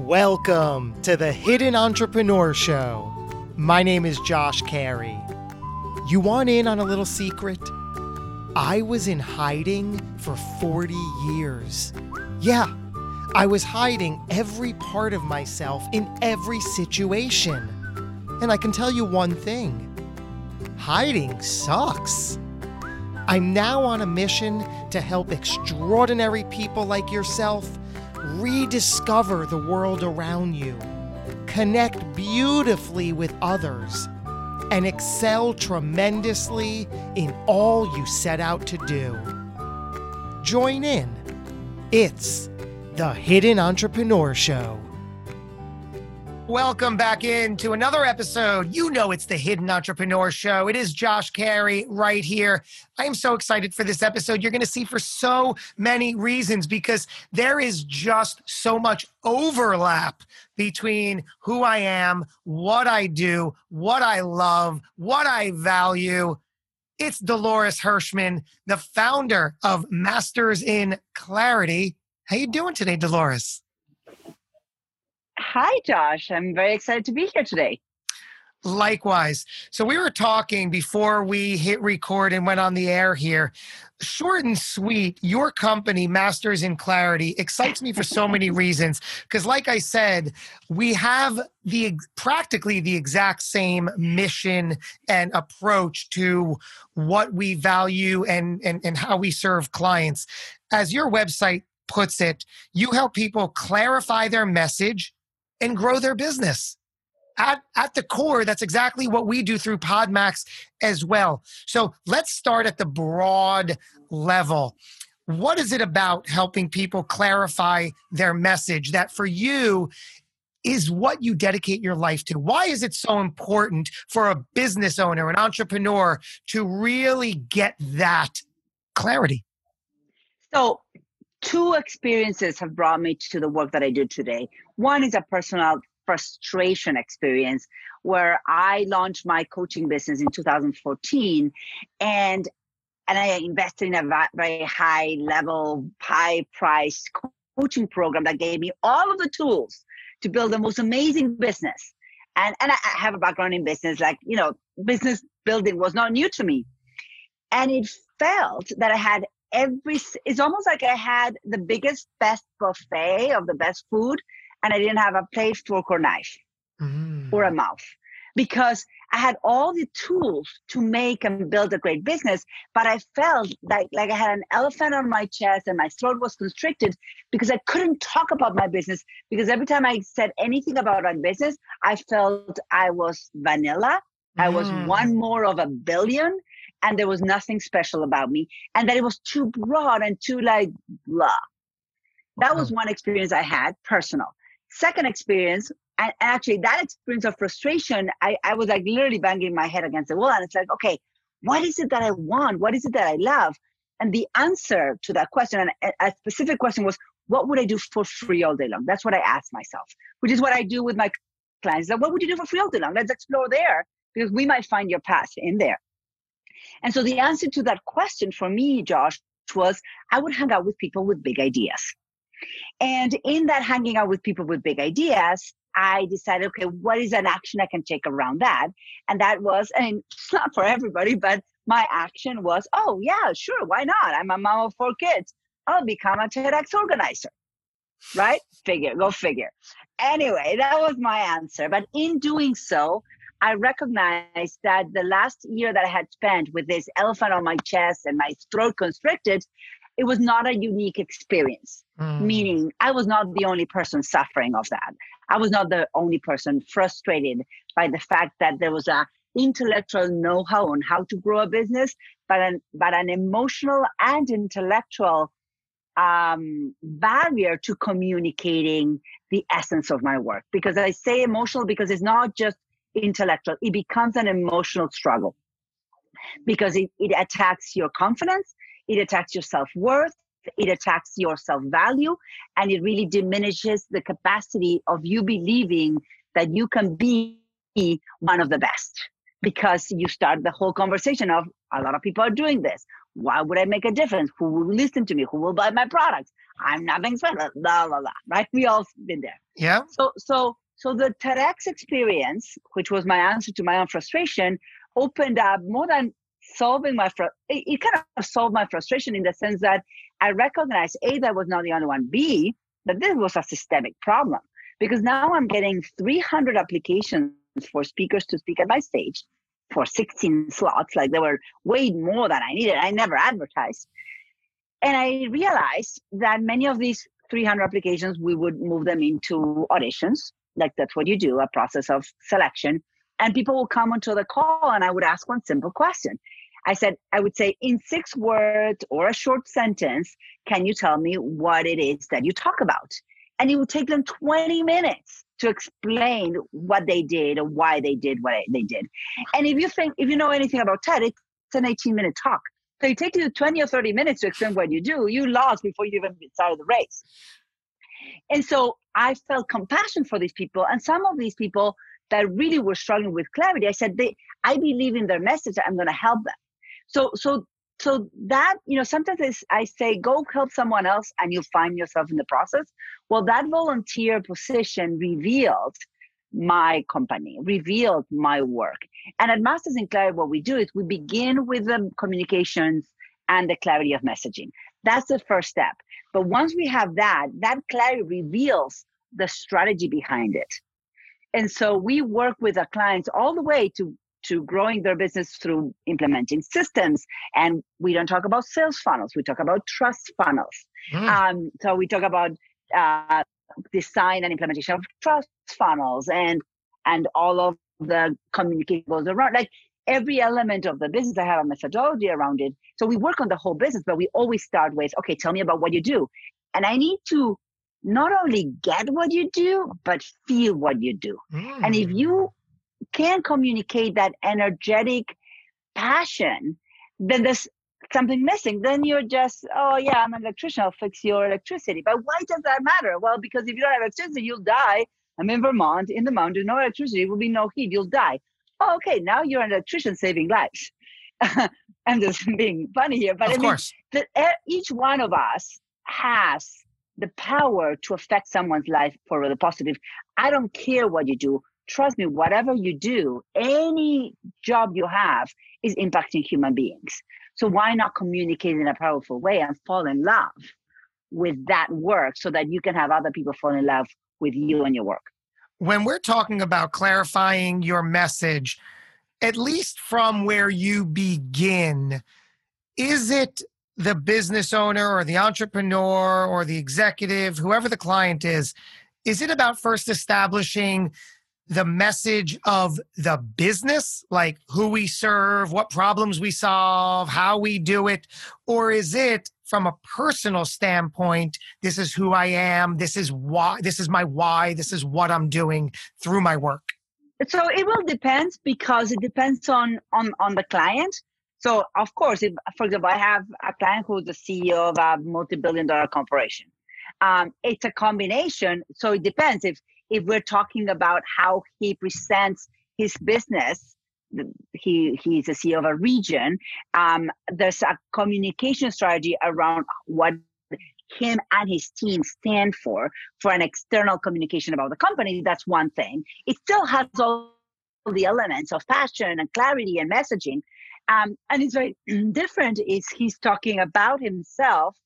Welcome to the Hidden Entrepreneur Show. My name is Josh Carey. You want in on a little secret? I was in hiding for 40 years. Yeah, I was hiding every part of myself in every situation. And I can tell you one thing hiding sucks. I'm now on a mission to help extraordinary people like yourself rediscover the world around you, connect beautifully with others, and excel tremendously in all you set out to do. Join in. It's the Hidden Entrepreneur Show. Welcome back into another episode. You know it's the Hidden Entrepreneur Show. It is Josh Carey right here. I am so excited for this episode. You're going to see for so many reasons because there is just so much overlap between who I am, what I do, what I love, what I value. It's Dolores Hirschmann, the founder of Masters in Clarity. How you doing today, Dolores? Hi, Josh. I'm very excited to be here today. Likewise. So we were talking before we hit record and went on the air here. Short and sweet, your company, Masters in Clarity, excites me for so many reasons. Because, like I said, we have the practically the exact same mission and approach to what we value and, and, and how we serve clients. As your website puts it, you help people clarify their message and grow their business. At, at the core, that's exactly what we do through Podmax as well. So let's start at the broad level. What is it about helping people clarify their message that for you is what you dedicate your life to? Why is it so important for a business owner, an entrepreneur to really get that clarity? So, two experiences have brought me to the work that I do today. One is a personal frustration experience where I launched my coaching business in 2014 and and I invested in a very high level, high price coaching program that gave me all of the tools to build the most amazing business. And and I have a background in business, like you know, business building was not new to me. And it felt that I had every it's almost like i had the biggest best buffet of the best food and i didn't have a plate fork or knife mm. or a mouth because i had all the tools to make and build a great business but i felt like like i had an elephant on my chest and my throat was constricted because i couldn't talk about my business because every time i said anything about my business i felt i was vanilla mm. i was mm. one more of a billion and there was nothing special about me and that it was too broad and too like blah that was one experience i had personal second experience and actually that experience of frustration I, I was like literally banging my head against the wall and it's like okay what is it that i want? What is it that i love? And the answer to that question and a specific question was what would i do for free all day long? That's what i asked myself which is what i do with my clients. Like what would you do for free all day long? Let's explore there because we might find your path in there. And so the answer to that question for me, Josh, was I would hang out with people with big ideas. And in that hanging out with people with big ideas, I decided, okay, what is an action I can take around that? And that was, I mean, it's not for everybody, but my action was, oh, yeah, sure, why not? I'm a mom of four kids. I'll become a TEDx organizer. Right? Figure, go figure. Anyway, that was my answer. But in doing so, I recognized that the last year that I had spent with this elephant on my chest and my throat constricted, it was not a unique experience. Mm. Meaning, I was not the only person suffering of that. I was not the only person frustrated by the fact that there was a intellectual know-how on how to grow a business, but an but an emotional and intellectual um, barrier to communicating the essence of my work. Because I say emotional because it's not just intellectual, it becomes an emotional struggle because it, it attacks your confidence, it attacks your self worth, it attacks your self value, and it really diminishes the capacity of you believing that you can be one of the best because you start the whole conversation of a lot of people are doing this. Why would I make a difference? Who will listen to me? Who will buy my products? I'm nothing special, blah, blah, blah, right? We all been there. Yeah. So, so, so the TEDx experience, which was my answer to my own frustration, opened up more than solving my fr- it, kind of solved my frustration in the sense that I recognized A, that was not the only one, B, that this was a systemic problem because now I'm getting 300 applications for speakers to speak at my stage for 16 slots. Like they were way more than I needed. I never advertised. And I realized that many of these 300 applications, we would move them into auditions. Like that's what you do, a process of selection. And people will come onto the call and I would ask one simple question. I said, I would say, in six words or a short sentence, can you tell me what it is that you talk about? And it would take them 20 minutes to explain what they did or why they did what they did. And if you think, if you know anything about TED, it's an 18 minute talk. So it takes you 20 or 30 minutes to explain what you do. You lost before you even started the race. And so I felt compassion for these people. And some of these people that really were struggling with clarity, I said, they, I believe in their message. I'm going to help them. So, so, so that, you know, sometimes I say, go help someone else and you'll find yourself in the process. Well, that volunteer position revealed my company, revealed my work. And at Masters in Clarity, what we do is we begin with the communications and the clarity of messaging. That's the first step. But once we have that, that clarity reveals the strategy behind it. And so we work with our clients all the way to to growing their business through implementing systems. And we don't talk about sales funnels, we talk about trust funnels. Mm. Um, so we talk about uh, design and implementation of trust funnels and and all of the communication goes around. Like every element of the business, I have a methodology around it. So we work on the whole business, but we always start with, okay, tell me about what you do. And I need to not only get what you do, but feel what you do. Mm. And if you can communicate that energetic passion, then there's something missing. Then you're just, oh yeah, I'm an electrician, I'll fix your electricity. But why does that matter? Well, because if you don't have electricity, you'll die. I'm in Vermont, in the mountain, no electricity, will be no heat, you'll die. Oh, okay, now you're an electrician saving lives. I'm just being funny here, but of I mean, course. The, each one of us has the power to affect someone's life for the positive. I don't care what you do trust me, whatever you do, any job you have is impacting human beings. So why not communicate in a powerful way and fall in love with that work so that you can have other people fall in love with you and your work? When we're talking about clarifying your message, at least from where you begin, is it the business owner or the entrepreneur or the executive, whoever the client is, is it about first establishing the message of the business, like who we serve, what problems we solve, how we do it? Or is it from a personal standpoint, this is who I am, this is why, this is my why, this is what I'm doing through my work? So it will depend because it depends on on on the client. So of course, if for example, I have a client who's the CEO of a multi-billion dollar corporation. Um, it's a combination. So it depends if if we're talking about how he presents his business he he's a CEO of a region. Um, there's a communication strategy around what him and his team stand for for an external communication about the company. That's one thing. It still has all the elements of passion and clarity and messaging. Um, and it's very different. Is he's talking about himself,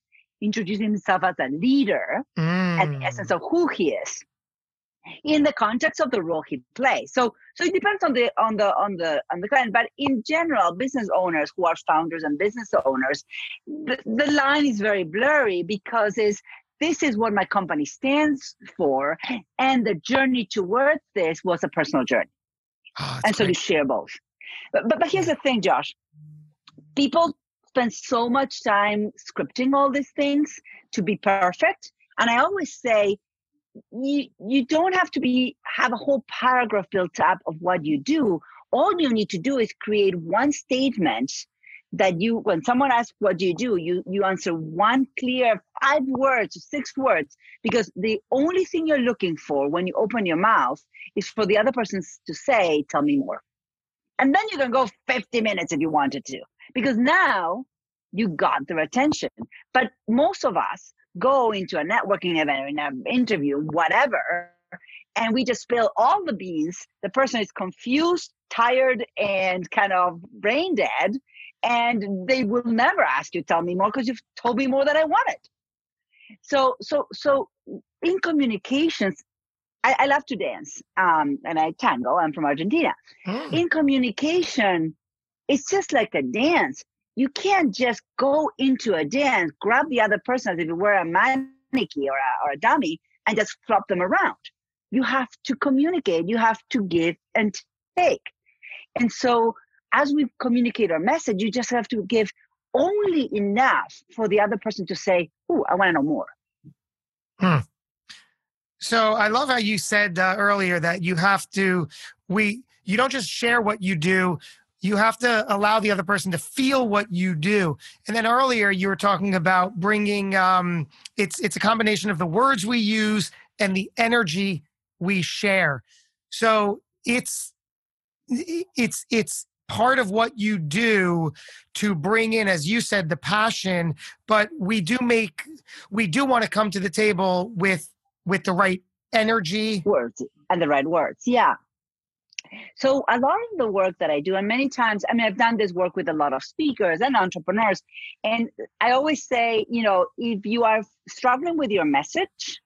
introducing himself as a leader, mm. and the essence of who he is in the context of the role he plays. So so it depends on the on the on the on the client. But in general, business owners who are founders and business owners, the, the line is very blurry because is this is what my company stands for, and the journey towards this was a personal journey. Oh, and so great. you share both. But, but but here's the thing, Josh. People spend so much time scripting all these things to be perfect. And I always say you you don't have to be have a whole paragraph built up of what you do. All you need to do is create one statement that you when someone asks what do you do? you you answer one clear five words six words because the only thing you're looking for when you open your mouth is for the other person to say tell me more. And then you can go 50 minutes if you wanted to because now you got their attention. But most of us go into a networking event or in an interview, whatever, and we just spill all the beans. The person is confused, tired, and kind of brain dead. And they will never ask you, tell me more, because you've told me more than I wanted. So, so, so in communications, I, I love to dance um, and I tango. I'm from Argentina. Mm. In communication, it's just like a dance. You can't just go into a dance, grab the other person as if it were a mannequin or a, or a dummy, and just flop them around. You have to communicate. You have to give and take. And so, as we communicate our message, you just have to give only enough for the other person to say, "Oh, I want to know more." Hmm. So I love how you said uh, earlier that you have to we you don't just share what you do, you have to allow the other person to feel what you do. And then earlier you were talking about bringing um, it's it's a combination of the words we use and the energy we share. So it's it's it's part of what you do to bring in as you said the passion but we do make we do want to come to the table with with the right energy words and the right words yeah so a lot of the work that i do and many times i mean i've done this work with a lot of speakers and entrepreneurs and i always say you know if you are struggling with your message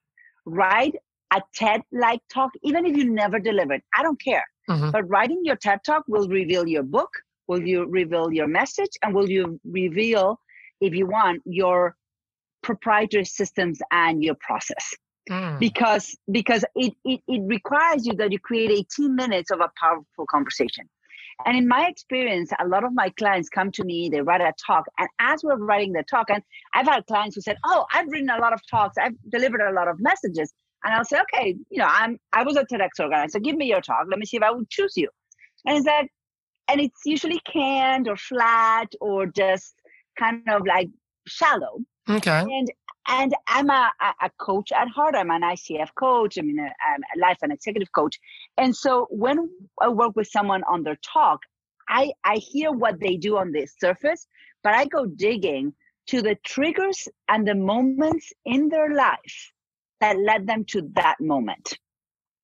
write a ted like talk even if you never delivered i don't care mm-hmm. but writing your ted talk will reveal your book will you reveal your message and will you reveal if you want your proprietary systems and your process mm. because because it, it it requires you that you create 18 minutes of a powerful conversation. And in my experience a lot of my clients come to me they write a talk and as we're writing the talk and i've had clients who said oh i've written a lot of talks i've delivered a lot of messages. And i'll say okay you know i'm i was a tedx organizer give me your talk let me see if i would choose you. And is that and it's usually canned or flat or just kind of like shallow. Okay. And and I'm a, a coach at heart. I'm an ICF coach. I mean, I'm um, a life and executive coach. And so when I work with someone on their talk, I, I hear what they do on the surface, but I go digging to the triggers and the moments in their life that led them to that moment.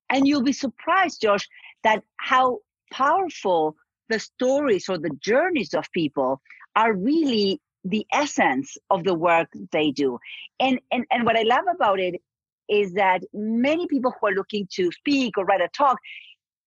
And you'll be surprised, Josh, that how powerful the stories or the journeys of people are really the essence of the work they do. And, and, and what I love about it is that many people who are looking to speak or write a talk,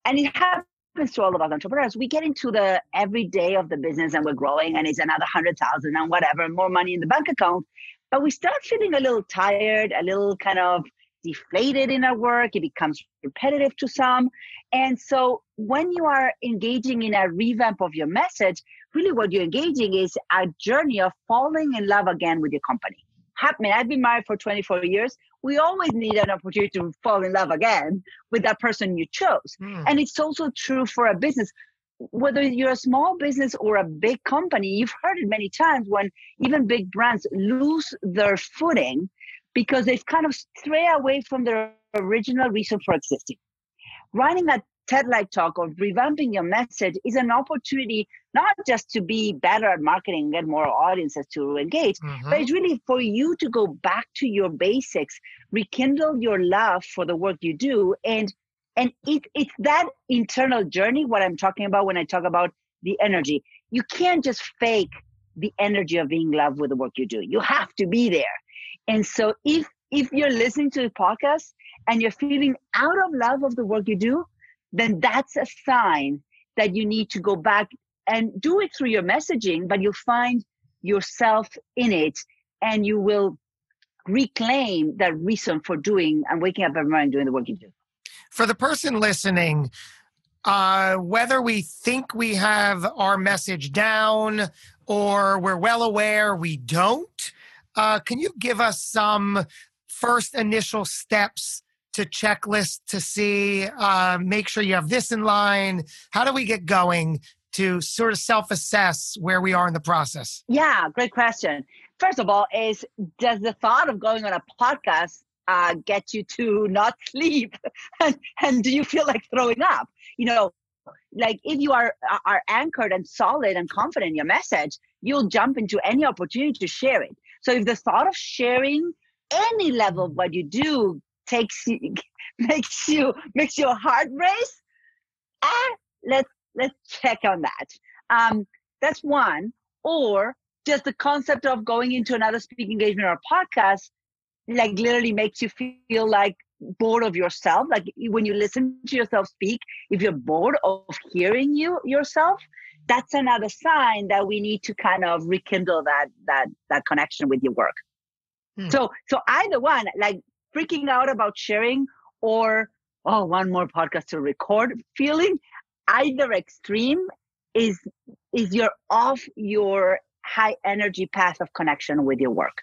and it happens to all of us entrepreneurs, we get into the every day of the business and we're growing and it's another hundred thousand and whatever, more money in the bank account. But we start feeling a little tired, a little kind of deflated in our work. It becomes repetitive to some. And so when you are engaging in a revamp of your message, really what you're engaging is a journey of falling in love again with your company. I mean, I've been married for 24 years. We always need an opportunity to fall in love again with that person you chose. Mm. And it's also true for a business. Whether you're a small business or a big company, you've heard it many times when even big brands lose their footing because they've kind of stray away from their original reason for existing. Writing a TED like talk or revamping your message is an opportunity not just to be better at marketing, and get more audiences to engage, mm-hmm. but it's really for you to go back to your basics, rekindle your love for the work you do. And and it, it's that internal journey, what I'm talking about when I talk about the energy. You can't just fake the energy of being in love with the work you do. You have to be there. And so if if you're listening to the podcast and you're feeling out of love of the work you do, then that's a sign that you need to go back and do it through your messaging, but you'll find yourself in it and you will reclaim that reason for doing and waking up every morning doing the work you do. For the person listening, uh, whether we think we have our message down or we're well aware we don't, uh, can you give us some first initial steps to checklist to see, uh, make sure you have this in line? How do we get going to sort of self assess where we are in the process? Yeah, great question. First of all, is does the thought of going on a podcast uh, get you to not sleep? and, and do you feel like throwing up? You know, like if you are are anchored and solid and confident in your message, you'll jump into any opportunity to share it. So if the thought of sharing any level of what you do takes you makes you makes your heart race? Ah let's let's check on that. Um that's one. Or just the concept of going into another speaking engagement or podcast like literally makes you feel like bored of yourself. Like when you listen to yourself speak if you're bored of hearing you yourself that's another sign that we need to kind of rekindle that that that connection with your work. Hmm. so so either one like freaking out about sharing or oh one more podcast to record feeling either extreme is is you're off your high energy path of connection with your work.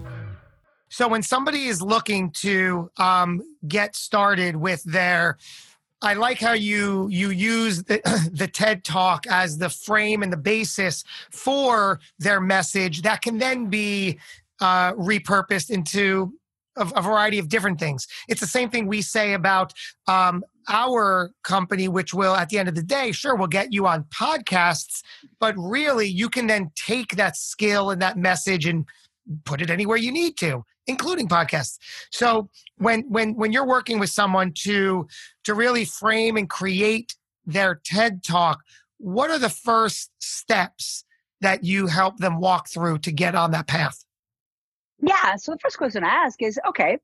So when somebody is looking to um, get started with their I like how you you use the, the TED Talk as the frame and the basis for their message that can then be uh, repurposed into a, a, variety of different things. It's the same thing we say about um, our company, which will, at the end of the day, sure, we'll get you on podcasts, but really you can then take that skill and that message and put it anywhere you need to including podcasts. So when when when you're working with someone to to really frame and create their ted talk what are the first steps that you help them walk through to get on that path? Yeah so the first question i ask is okay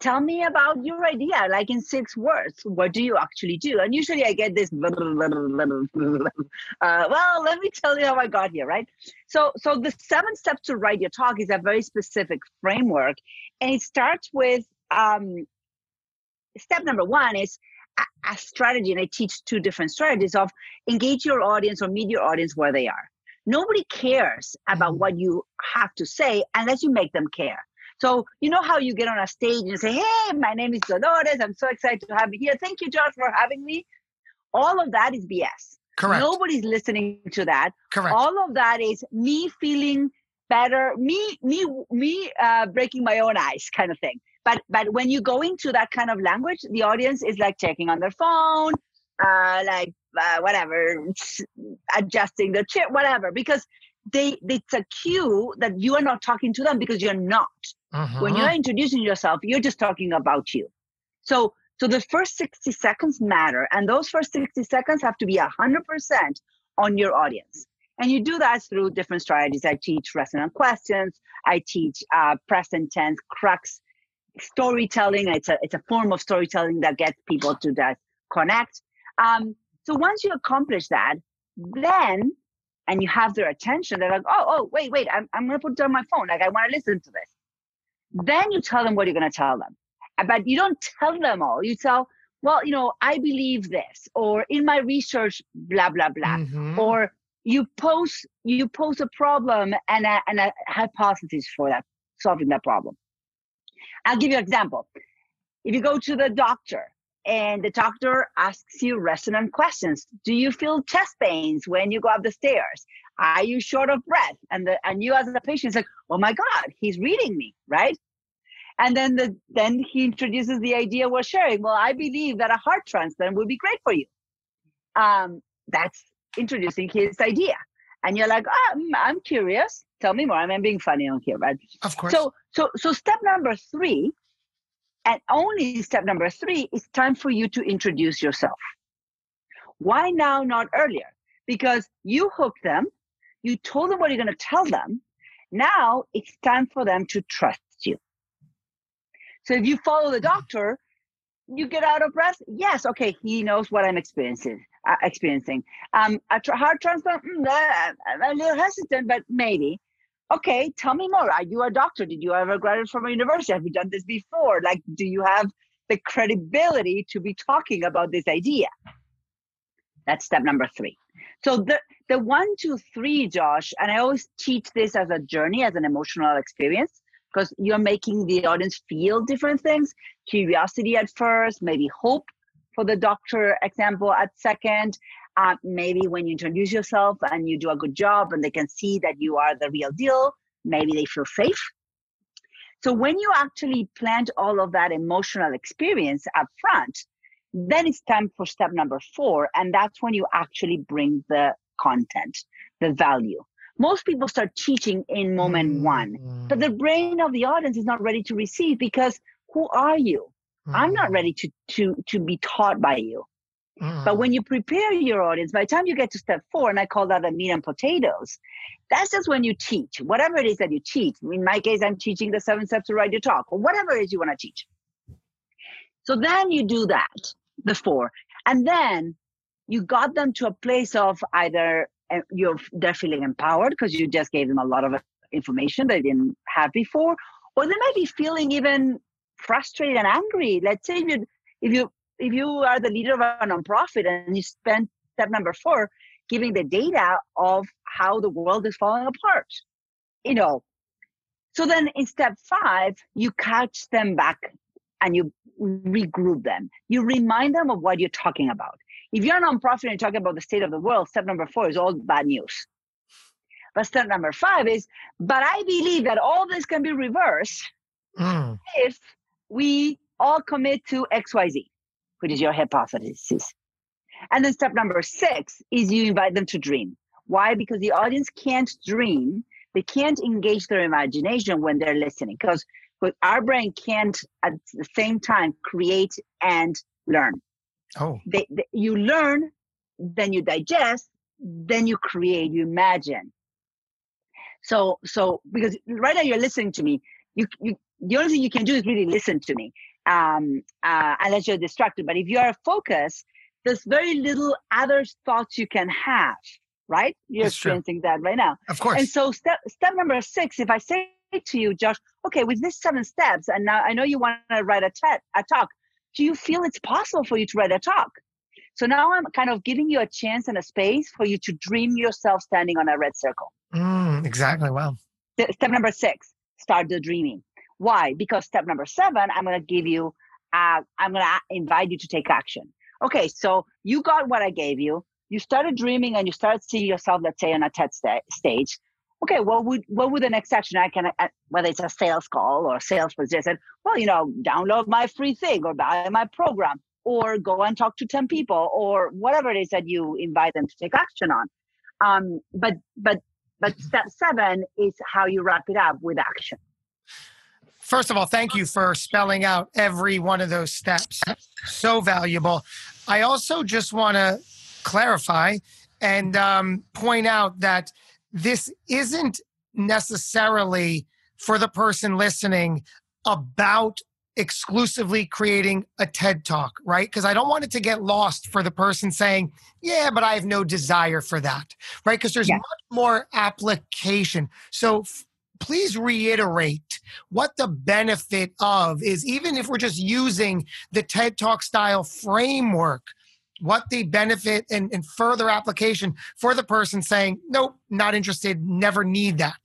tell me about your idea like in six words what do you actually do? And usually i get this blah, blah, blah, uh, well let me tell you how i got here right? So so the seven steps to write your talk is a very specific framework and it starts with um, step number one is a, a strategy and i teach two different strategies of engage your audience or meet your audience where they are. Nobody cares about what you have to say unless you make them care so you know how you get on a stage and say, "Hey, my name is Dolores. I'm so excited to have you here. Thank you, Josh, for having me." All of that is BS. Correct. Nobody's listening to that. Correct. All of that is me feeling better, me me me uh, breaking my own ice, kind of thing. But but when you go into that kind of language, the audience is like checking on their phone, uh, like uh, whatever, adjusting the chair, whatever, because they it's a cue that you are not talking to them because you're not. Uh-huh. When you're introducing yourself, you're just talking about you. So so the first 60 seconds matter, and those first 60 seconds have to be 100% on your audience. And you do that through different strategies. I teach resonant questions. I teach uh, present tense, crux, storytelling. It's a it's a form of storytelling that gets people to that connect. Um, so once you accomplish that, then and you have their attention, they're like, oh, oh, wait, wait, I'm, I'm going to put down my phone. Like, I want to listen to this. Then you tell them what you're going to tell them. But you don't tell them all. You tell, well, you know, I believe this, or in my research, blah, blah, blah. Mm-hmm. Or you post you post a problem and a, and a hypothesis for that, solving that problem. I'll give you an example. If you go to the doctor and the doctor asks you resonant questions. Do you feel chest pains when you go up the stairs? Are you short of breath? And the and you as a patient is like, oh my God, he's reading me, right? And then the then he introduces the idea we're sharing. Well, I believe that a heart transplant would be great for you. Um, that's introducing his idea. And you're like, oh, I'm, I'm curious. Tell me more. I am being funny on here, right? Of course. So so so step number three and only step number three is time for you to introduce yourself. Why now, not earlier? Because you hooked them, you told them what you're going to tell them. Now it's time for them to trust you. So if you follow the doctor, you get out of breath. Yes, okay, he knows what I'm experiencing. Uh, experiencing. Um, a tra- heart transplant. Mm, I'm a little hesitant, but maybe. Okay, tell me more. Are you a doctor? Did you ever graduate from a university? Have you done this before? Like, do you have the credibility to be talking about this idea? That's step number three. So the the one, two, three, Josh, and I always teach this as a journey, as an emotional experience, because you're making the audience feel different things. Curiosity at first, maybe hope for the doctor example at second. Uh, maybe when you introduce yourself and you do a good job and they can see that you are the real deal, maybe they feel safe. So when you actually plant all of that emotional experience up front, then it's time for step number four. And that's when you actually bring the content, the value. Most people start teaching in moment mm-hmm. one, but the brain of the audience is not ready to receive because who are you? Mm-hmm. I'm not mm. ready to, to, to be taught by you. Mm-hmm. But when you prepare your audience, by the time you get to step four, and I call that the meat and potatoes, that's just when you teach, whatever it is that you teach. In my case, I'm teaching the seven steps to write your talk, or whatever it is you want to teach. So then you do that before, and then you got them to a place of either uh, you're they're feeling empowered because you just gave them a lot of information they didn't have before, or they might be feeling even frustrated and angry. Let's say you if you if you are the leader of a nonprofit and you spend step number four giving the data of how the world is falling apart, you know. So then in step five, you catch them back and you regroup them. You remind them of what you're talking about. If you're a nonprofit and you're talking about the state of the world, step number four is all bad news. But step number five is, but I believe that all this can be reversed mm. if we all commit to XYZ, which is your hypothesis. And then step number six is you invite them to dream. Why? Because the audience can't dream. They can't engage their imagination when they're listening because our brain can't at the same time create and learn. Oh. They, they, you learn, then you digest, then you create, you imagine. So, so because right now you're listening to me, you, you the only thing you can do is really listen to me, um, uh, unless you're distracted. But if you are focused, there's very little other thoughts you can have. Right? You're That's experiencing true. that right now. Of course. And so, step step number six, if I say to you, Josh, okay, with these seven steps, and now I know you want to write a, TED, a talk do you feel it's possible for you to write a talk? So now I'm kind of giving you a chance and a space for you to dream yourself standing on a red circle. Mm, exactly. Well, Step number six, start the dreaming. Why? Because step number seven, I'm going to give you, uh, I'm going to invite you to take action. Okay, so you got what I gave you. You started dreaming and you started seeing yourself, let's say, on a TED st- stage okay, what would what would the next action? I can uh, whether it's a sales call or sales position. Well, you know, download my free thing or buy my program or go and talk to ten people or whatever it is that you invite them to take action on. Um, but but but step seven is how you wrap it up with action. First of all, thank you for spelling out every one of those steps. So valuable. I also just want to clarify and um, point out that this isn't necessarily for the person listening about exclusively creating a TED talk, right? Because I don't want it to get lost for the person saying, yeah, but I have no desire for that, right? Because there's yeah. much more application. So f- please reiterate what the benefit of is, even if we're just using the TED talk style framework what the benefit and, and further application for the person saying, nope, not interested, never need that.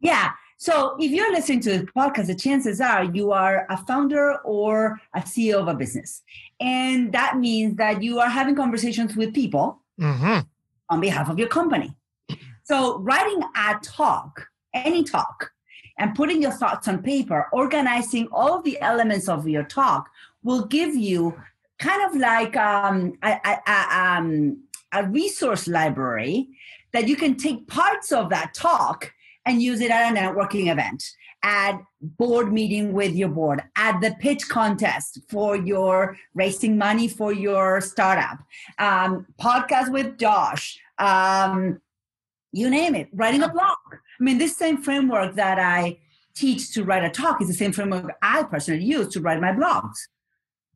Yeah. So if you're listening to the podcast, the chances are you are a founder or a CEO of a business. And that means that you are having conversations with people mm-hmm. on behalf of your company. So writing a talk, any talk, and putting your thoughts on paper, organizing all the elements of your talk will give you kind of like um, a, a, um, a resource library that you can take parts of that talk and use it at a networking event at board meeting with your board at the pitch contest for your raising money for your startup um, podcast with josh um, you name it writing a blog i mean this same framework that i teach to write a talk is the same framework I personally use to write my blogs.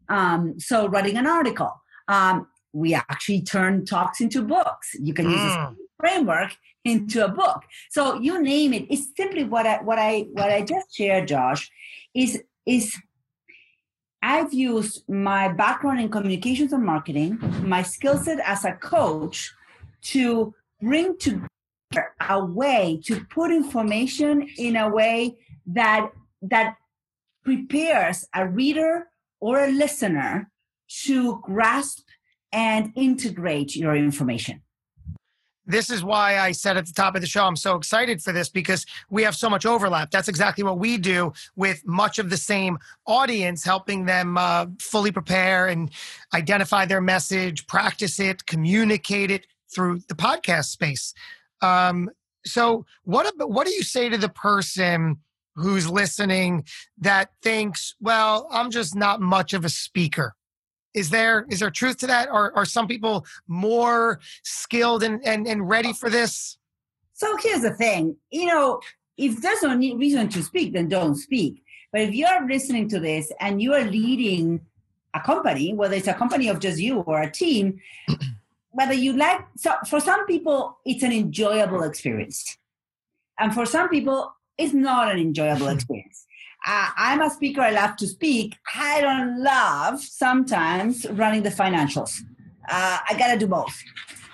Um, so writing an article, um, we actually turn talks into books. You can use mm. this framework into a book. So you name it. It's simply what I what I what I just shared, Josh, is is I've used my background in communications and marketing, my skill set as a coach, to bring together a way to put information in a way that that prepares a reader or a listener to grasp and integrate your information this is why I said at the top of the show, I'm so excited for this because we have so much overlap. That's exactly what we do with much of the same audience, helping them uh, fully prepare and identify their message, practice it, communicate it through the podcast space. Um, so, what what do you say to the person who's listening that thinks, "Well, I'm just not much of a speaker"? is there is there truth to that? Or are some people more skilled and, and, and ready for this? So here's the thing you know if there's no reason to speak then don't speak. But if you're listening to this and you are leading a company whether it's a company of just you or a team whether you like so for some people it's an enjoyable experience. And for some people it's not an enjoyable experience uh, I'm a speaker, I love to speak. I don't love sometimes running the financials. Uh, I got to do both.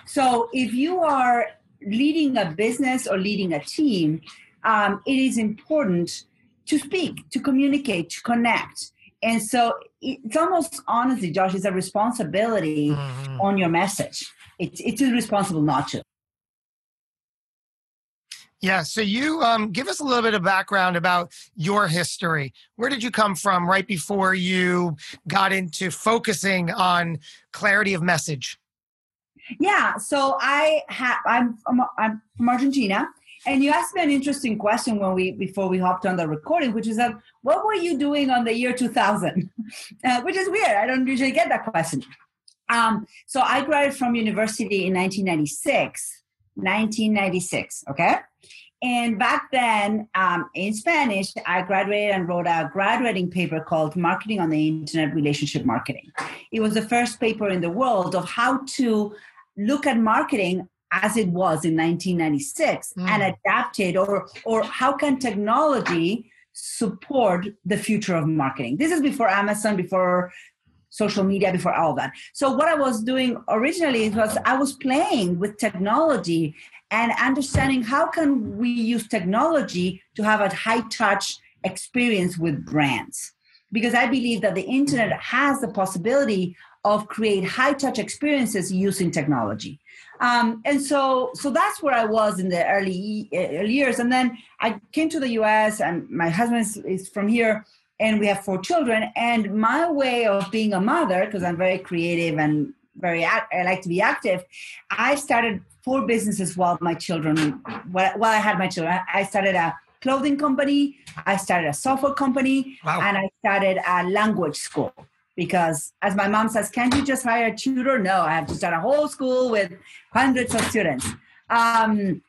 So if you are leading a business or leading a team, um, it is important to speak, to communicate, to connect. And so it's almost honestly, Josh, it's a responsibility mm-hmm. on your message. It's, it's irresponsible not to. Yeah. So you um, give us a little bit of background about your history. Where did you come from right before you got into focusing on clarity of message? Yeah. So I have. I'm from, I'm from Argentina, and you asked me an interesting question when we before we hopped on the recording, which is that what were you doing on the year 2000? Uh, which is weird. I don't usually get that question. Um, so I graduated from university in 1996. 1996. Okay. And back then, um, in Spanish, I graduated and wrote a graduating paper called Marketing on the Internet Relationship Marketing. It was the first paper in the world of how to look at marketing as it was in 1996 mm. and adapt it, or, or how can technology support the future of marketing? This is before Amazon, before social media before all that. So what I was doing originally was I was playing with technology and understanding how can we use technology to have a high touch experience with brands. Because i believe that the internet has the possibility of create high touch experiences using technology. Um, and so so that's where i was in the early, early years. And then i came to the us and my husband is, is from here and we have four children. And my way of being a mother because i'm very creative and very act, i like to be active i started four businesses while my children while, while i had my children. I started a clothing company i started a software company wow. and i started a language school. Because as my mom says can't you just hire a tutor? No i have to start a whole school with hundreds of students. Um,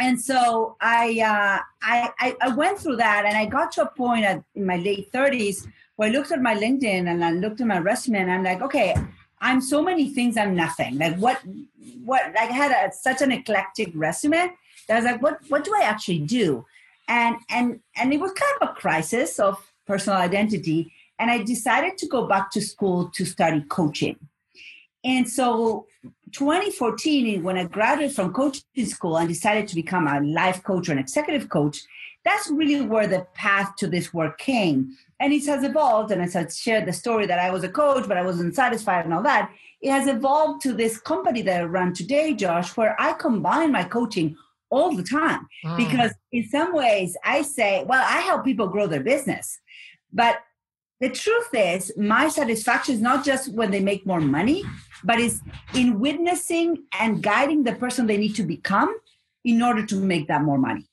and so I, uh, I, I went through that and i got to a point at, in my late 30s where i looked at my linkedin and i looked at my resume and i'm like okay i'm so many things i'm nothing like what what like I had a, such an eclectic resume that I was like, what what do I actually do? And and and it was kind of a crisis of personal identity. And I decided to go back to school to study coaching. And so 2014, when I graduated from coaching school and decided to become a life coach or an executive coach, that's really where the path to this work came. And it has evolved, and as I shared the story that I was a coach, but I wasn't satisfied and all that, it has evolved to this company that I run today, Josh, where I combine my coaching all the time. Mm. Because in some ways, I say, well, I help people grow their business. But the truth is, my satisfaction is not just when they make more money, but is in witnessing and guiding the person they need to become in order to make that more money.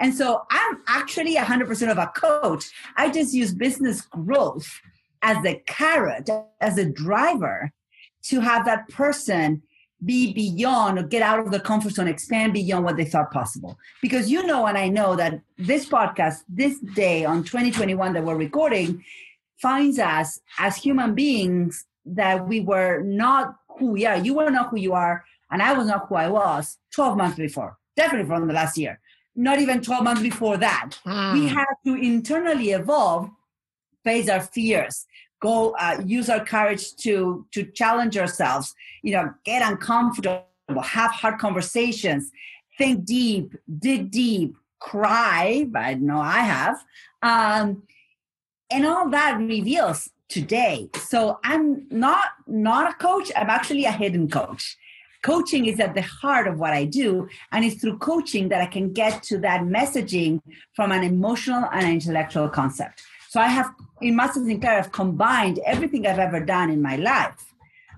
And so I'm actually 100% of a coach. I just use business growth as the carrot, as a driver to have that person be beyond or get out of the comfort zone, expand beyond what they thought possible. Because you know, and I know that this podcast, this day on 2021 that we're recording, finds us as human beings that we were not who we are. You were not who you are, and I was not who I was 12 months before, definitely from the last year. Not even 12 months before that. Mm. We had to internally evolve, face our fears, go uh, use our courage to to challenge ourselves you know get uncomfortable have hard conversations think deep dig deep cry i know i have um, and all that reveals today. So i'm not not a coach i'm actually a hidden coach. Coaching is at the heart of what i do and it's through coaching that i can get to that messaging from an emotional and intellectual concept. So I have, in Masters in Clarity, I've combined everything I've ever done in my life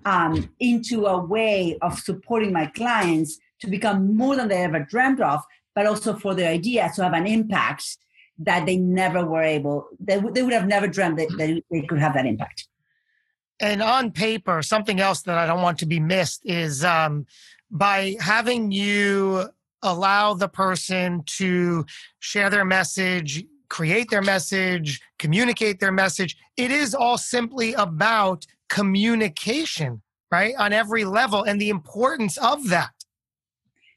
um, into a way of supporting my clients to become more than they ever dreamed of, but also for their ideas to have an impact that they never were able, they, they would have never dreamed that, that they could have that impact. And on paper, something else that I don't want to be missed is um, by having you allow the person to share their message, create their message, communicate their message. It is all simply about communication, right? On every level and the importance of that.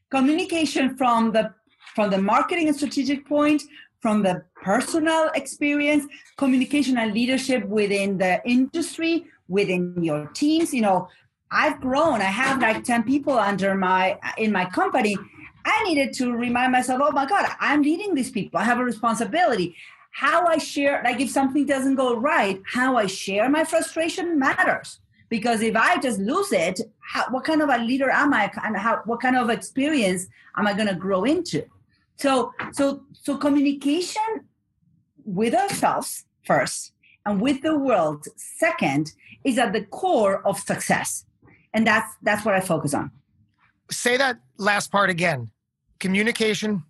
Communication from the from the marketing and strategic point, from the personal experience, communication and leadership within the industry, within your teams. You know, I've grown. I have like 10 people under my in my company I needed to remind myself, oh my God, I'm leading these people. I have a responsibility. How I share, like if something doesn't go right, how I share my frustration matters. Because if I just lose it, how, what kind of a leader am I, and how what kind of experience am I going to grow into? So, so, so communication with ourselves first, and with the world second, is at the core of success, and that's that's what I focus on. Say that last part again. Communication.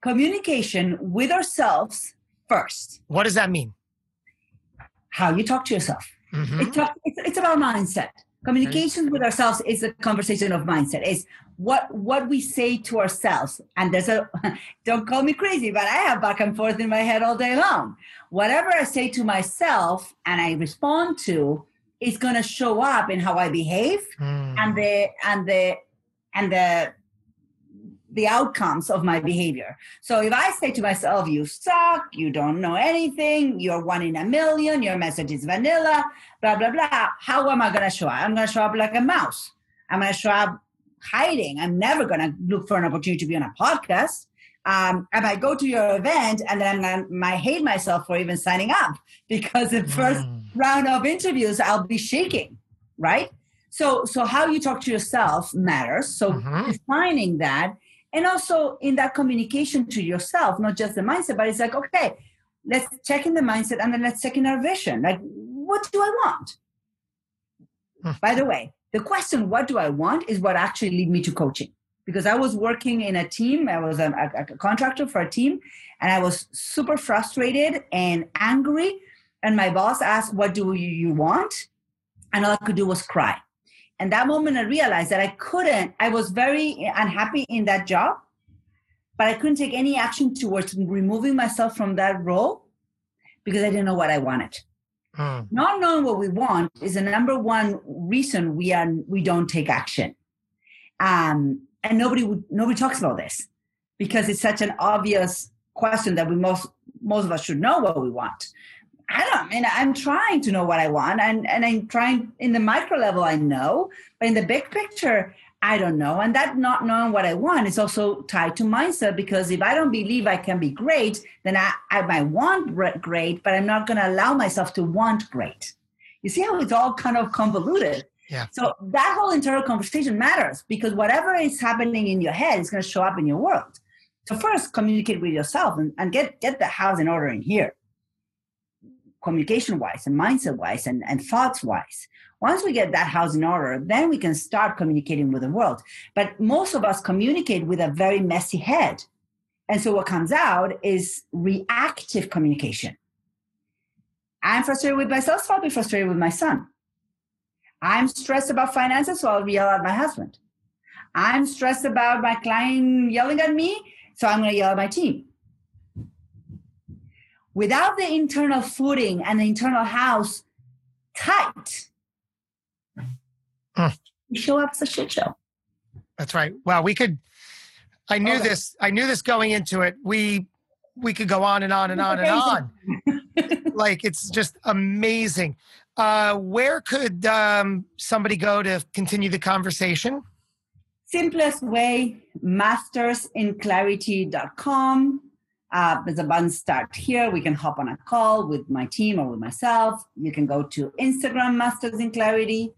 Communication with ourselves first. What does that mean? How you talk to yourself. Mm-hmm. it's, it's, it's, about mindset communication okay. with ourselves is a conversation of mindset is what what we say to ourselves and there's a don't call me crazy but i have back and forth in my head all day long whatever i say to myself and i respond to is going to show up in how i behave mm. and the and the and the the outcomes of my behavior. So if I say to myself, you suck, you don't know anything, you're one in a million, your message is vanilla, blah, blah, blah, how am I going to show up? I'm going to show up like a mouse. I'm going to show up hiding. I'm never going to look for an opportunity to be on a podcast. Um, I might go to your event and then I might hate myself for even signing up because the first mm. round of interviews, I'll be shaking, right? So, so how you talk to yourself matters. So mm-hmm. defining that and also in that communication to yourself not just the mindset but it's like okay let's check in the mindset and then let's check in our vision. Like what do i want? Hmm. by the way the question what do i want is what actually lead me to coaching. Because i was working in a team i was a, a, a contractor for a team and i was super frustrated and angry. And my boss asked what do you, you want? And all i could do was cry and that moment I realized that I couldn't, I was very unhappy in that job, but I couldn't take any action towards removing myself from that role because I didn't know what I wanted. Mm. Not knowing what we want is the number one reason we are we don't take action. Um, and nobody would nobody talks about this because it's such an obvious question that we most most of us should know what we want. I don't I mean I'm trying to know what I want and, and I'm trying in the micro level I know, but in the big picture, I don't know. And that not knowing what I want is also tied to mindset because if I don't believe I can be great, then I, I might want great, but I'm not going to allow myself to want great. You see how it's all kind of convoluted. Yeah. So that whole internal conversation matters because whatever is happening in your head is going to show up in your world. So first communicate with yourself and, and get, get the house in order in here communication wise and mindset wise and, and thoughts wise. Once we get that house in order, then we can start communicating with the world. But most of us communicate with a very messy head. And so what comes out is reactive communication. I'm frustrated with myself, so I'll be frustrated with my son. I'm stressed about finances, so I'll yell at my husband. I'm stressed about my client yelling at me, so I'm going to yell at my team. Without the internal footing and the internal house tight, mm. you show up as a shit show. That's right. Well, we could. I knew okay. this. I knew this going into it. We we could go on and on and on and on. like it's just amazing. Uh, where could um, somebody go to continue the conversation? Simplest way, mastersinclarity.com. Uh, there's a button start here. We can hop on a call with my team or with myself. You can go to Instagram Masters in Clarity,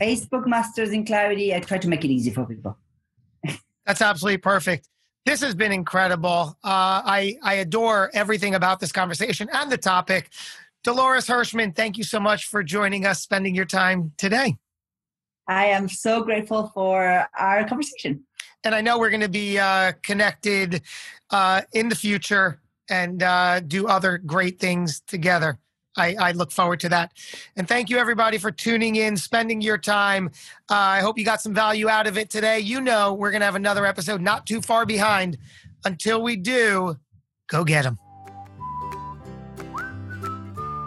Facebook Masters in Clarity. I try to make it easy for people. That's absolutely perfect. This has been incredible. Uh, I, I adore everything about this conversation and the topic. Dolores Hirschmann, thank you so much for joining us, spending your time today. I am so grateful for our conversation. And I know we're going to be uh, connected uh, in the future and uh, do other great things together. I, I, look forward to that. And thank you, everybody, for tuning in, spending your time. Uh, I hope you got some value out of it today. You know, we're going to have another episode not too far behind. Until we do, go get them.